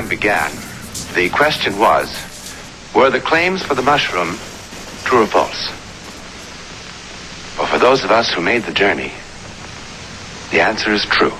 program began, the question was, were the claims for the mushroom true or false? Well, for those of us who made the journey, the answer is true.